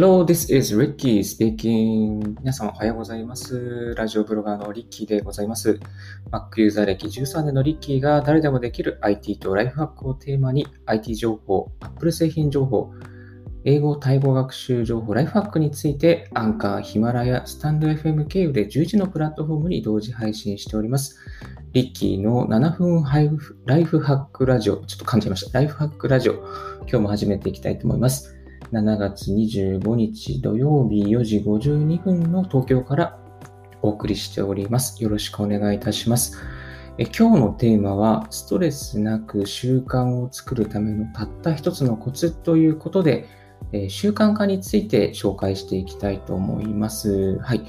Hello, this is Ricky speaking. 皆様おはようございます。ラジオブロガーのリッキーでございます。Mac ユーザー歴13年のリッキーが誰でもできる IT とライフハックをテーマに IT 情報、Apple 製品情報、英語、タイ語学習情報、ライフハックについてアンカー、ヒマラヤ、スタンド FM 経由で11のプラットフォームに同時配信しております。リッキーの7分ライフハックラジオ、ちょっと噛んじゃいました。ライフハックラジオ、今日も始めていきたいと思います。7月25日土曜日4時52分の東京からお送りしております。よろしくお願いいたします。え今日のテーマは、ストレスなく習慣を作るためのたった一つのコツということで、え習慣化について紹介していきたいと思います。はい。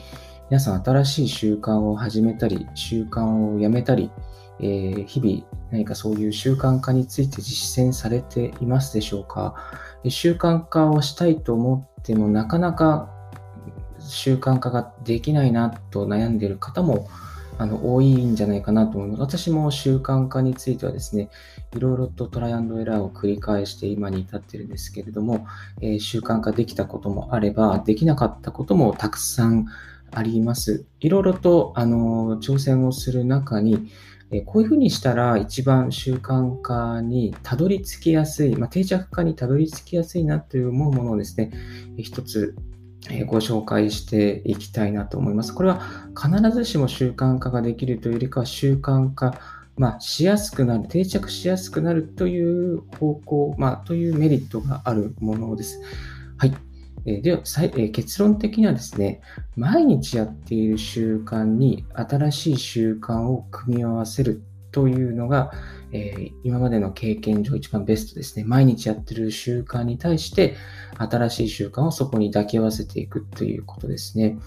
皆さん、新しい習慣を始めたり、習慣をやめたり、えー、日々何かそういう習慣化について実践されていますでしょうか？習慣化をしたいと思ってもなかなか習慣化ができないなと悩んでいる方もあの多いんじゃないかなと思います。私も習慣化についてはですね、いろいろとトライアンドエラーを繰り返して今に至っているんですけれども、えー、習慣化できたこともあれば、できなかったこともたくさんあります。いろいろとあの挑戦をする中に、えこういうふうにしたら一番習慣化にたどり着きやすい、まあ、定着化にたどり着きやすいなという思うものをですね、一つご紹介していきたいなと思います。これは必ずしも習慣化ができるというよりかは習慣化、まあ、しやすくなる、定着しやすくなるという方向、まあ、というメリットがあるものです。はい。えでは、え結論的にはですね、毎日やっている習慣に新しい習慣を組み合わせるというのが、えー、今までの経験上一番ベストですね。毎日やってる習慣に対して新しい習慣をそこに抱き合わせていくということですね。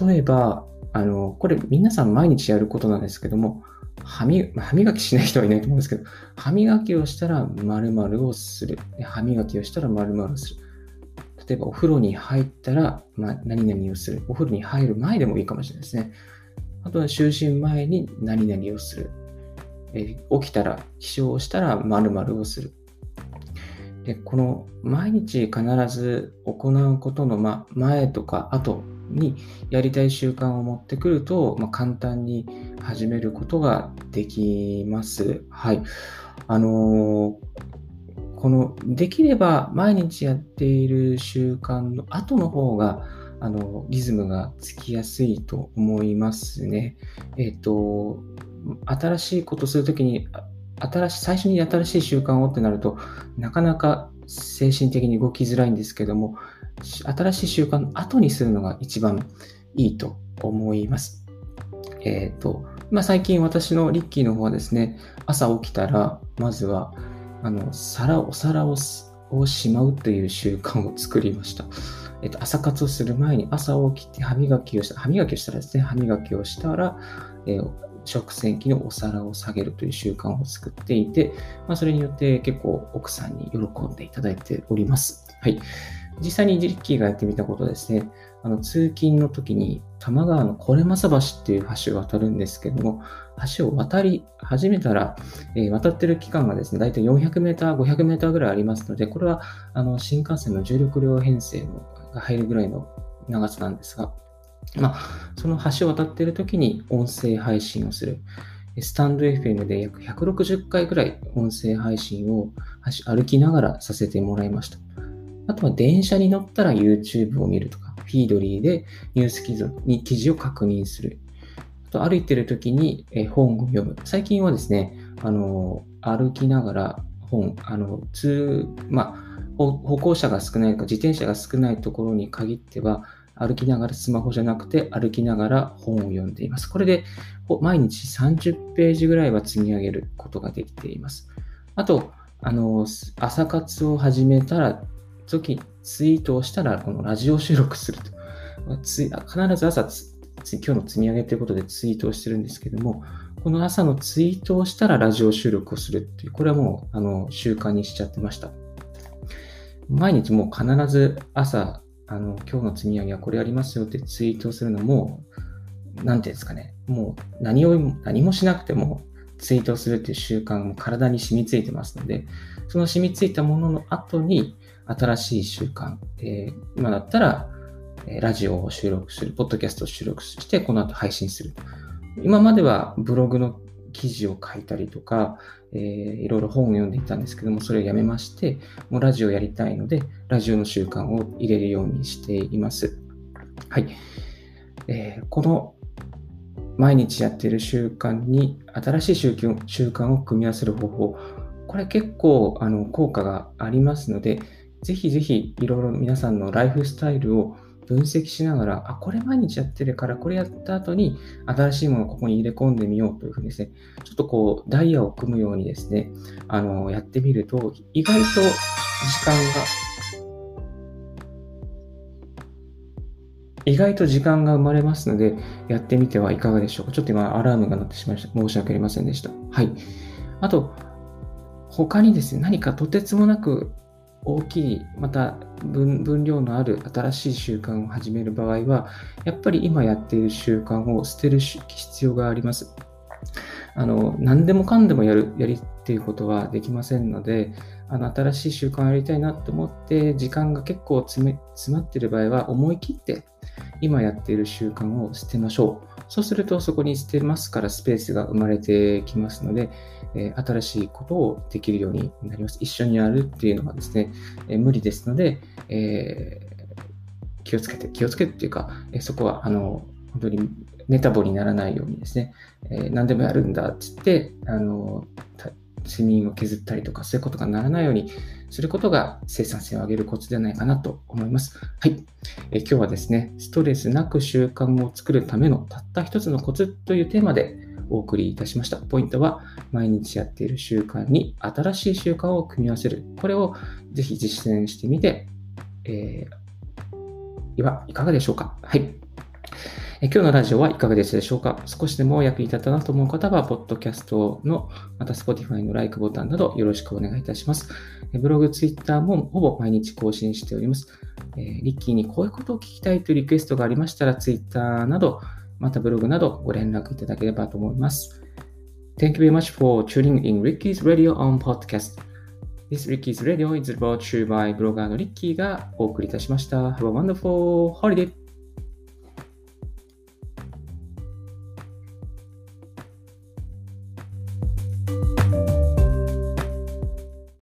例えば、あの、これ皆さん毎日やることなんですけども、歯磨きしない人はいないと思うんですけど、歯磨きをしたら〇〇をする。歯磨きをしたら〇〇をする。例えばお風呂に入ったら、まあ、何々をする。お風呂に入る前でもいいかもしれないですね。あとは就寝前に何々をする。え、起きたら、起床したら〇〇をする。で、この毎日必ず行うことの、ま、前とか後にやりたい習慣を持ってくると、まあ、簡単に始めることができます。はい。あのーこのできれば毎日やっている習慣の後の方があのリズムがつきやすいと思いますね。えっ、ー、と、新しいことするときに新し、最初に新しい習慣をってなると、なかなか精神的に動きづらいんですけども、新しい習慣の後にするのが一番いいと思います。えっ、ー、と、まあ、最近私のリッキーの方はですね、朝起きたら、まずはあの、皿、お皿をしまうという習慣を作りました。えっと、朝活をする前に朝起きて歯磨きをした、歯磨きをしたらですね、歯磨きをしたら、えー、食洗機のお皿を下げるという習慣を作っていて、まあ、それによって結構奥さんに喜んでいただいております。はい。実際にジッキーがやってみたことですね、あの通勤の時に多摩川のこれまさ橋っていう橋を渡るんですけども、橋を渡り始めたら、えー、渡ってる期間がですね、大体400メーター、500メーターぐらいありますので、これはあの新幹線の重力量編成のが入るぐらいの長さなんですが、まあ、その橋を渡っている時に音声配信をする。スタンド FM で約160回ぐらい音声配信を歩きながらさせてもらいました。あとは電車に乗ったら YouTube を見るとか、フィードリーでニュース記事に記事を確認する。あと歩いてる時に本を読む。最近はですね、あの歩きながら本、あの通まあ、歩行者が少ないか自転車が少ないところに限っては、歩きながらスマホじゃなくて歩きながら本を読んでいます。これで毎日30ページぐらいは積み上げることができています。あと、あの朝活を始めたら時、ツイートをしたら、このラジオ収録すると。つい必ず朝つ今日の積み上げということでツイートをしてるんですけども、この朝のツイートをしたらラジオ収録をするっていう、これはもうあの習慣にしちゃってました。毎日もう必ず朝、あの今日の積み上げはこれありますよってツイートをするのも、なんていうんですかね、もう何を何もしなくてもツイートするっていう習慣も体に染みついてますので、その染みついたものの後に、新しい習慣、えー、今だったら、えラジオを収録する、ポッドキャストを収録して、この後配信する。今まではブログの記事を書いたりとか、えー、いろいろ本を読んでいたんですけども、それをやめまして、もうラジオやりたいので、ラジオの習慣を入れるようにしています。はい。えー、この毎日やっている習慣に新しい習慣を組み合わせる方法、これ結構あの効果がありますので、ぜひぜひいろいろ皆さんのライフスタイルを分析しながら、あ、これ毎日やってるから、これやった後に新しいものをここに入れ込んでみようというふうにですね、ちょっとこう、ダイヤを組むようにですね、あの、やってみると、意外と時間が、意外と時間が生まれますので、やってみてはいかがでしょうか。ちょっと今、アラームが鳴ってしまいました。申し訳ありませんでした。はい。あと、他にですね、何かとてつもなく大きい、また分量のある新しい習慣を始める場合は、やっぱり今やっている習慣を捨てる必要があります。あの何でもかんでもやるやりっていうことはできませんので、あの新しい習慣をやりたいなと思って、時間が結構詰め詰まっている場合は、思い切って今やっている習慣を捨てましょう。そうするとそこに捨てますからスペースが生まれてきますので、えー、新しいことをできるようになります。一緒にやるっていうのはですね、えー、無理ですので、えー、気をつけて、気をつけてっていうか、えそこはあの本当にメタボにならないようにですね、え何でもやるんだって言って、あの睡眠を削ったりとか、そういうことがならないようにすることが生産性を上げるコツではないかなと思います。はい。え今日はですね、ストレスなく習慣を作るためのたった一つのコツというテーマでお送りいたしました。ポイントは、毎日やっている習慣に新しい習慣を組み合わせる。これをぜひ実践してみて、えー、いかがでしょうか？はい。え今日のラジオはいかがでしたでしょうか？少しでも役に立ったなと思う方は、ポッドキャストの、また Spotify の Like ボタンなどよろしくお願いいたします。ブログ、Twitter もほぼ毎日更新しております。え、リッキーにこういうことを聞きたいというリクエストがありましたら、Twitter など、またブログなどご連絡いただければと思います。Thank you very much for tuning in Ricky's Radio on Podcast. This Ricky's Radio is brought to you by ブロガーのリッキーがお送りいたしました。Have a wonderful holiday!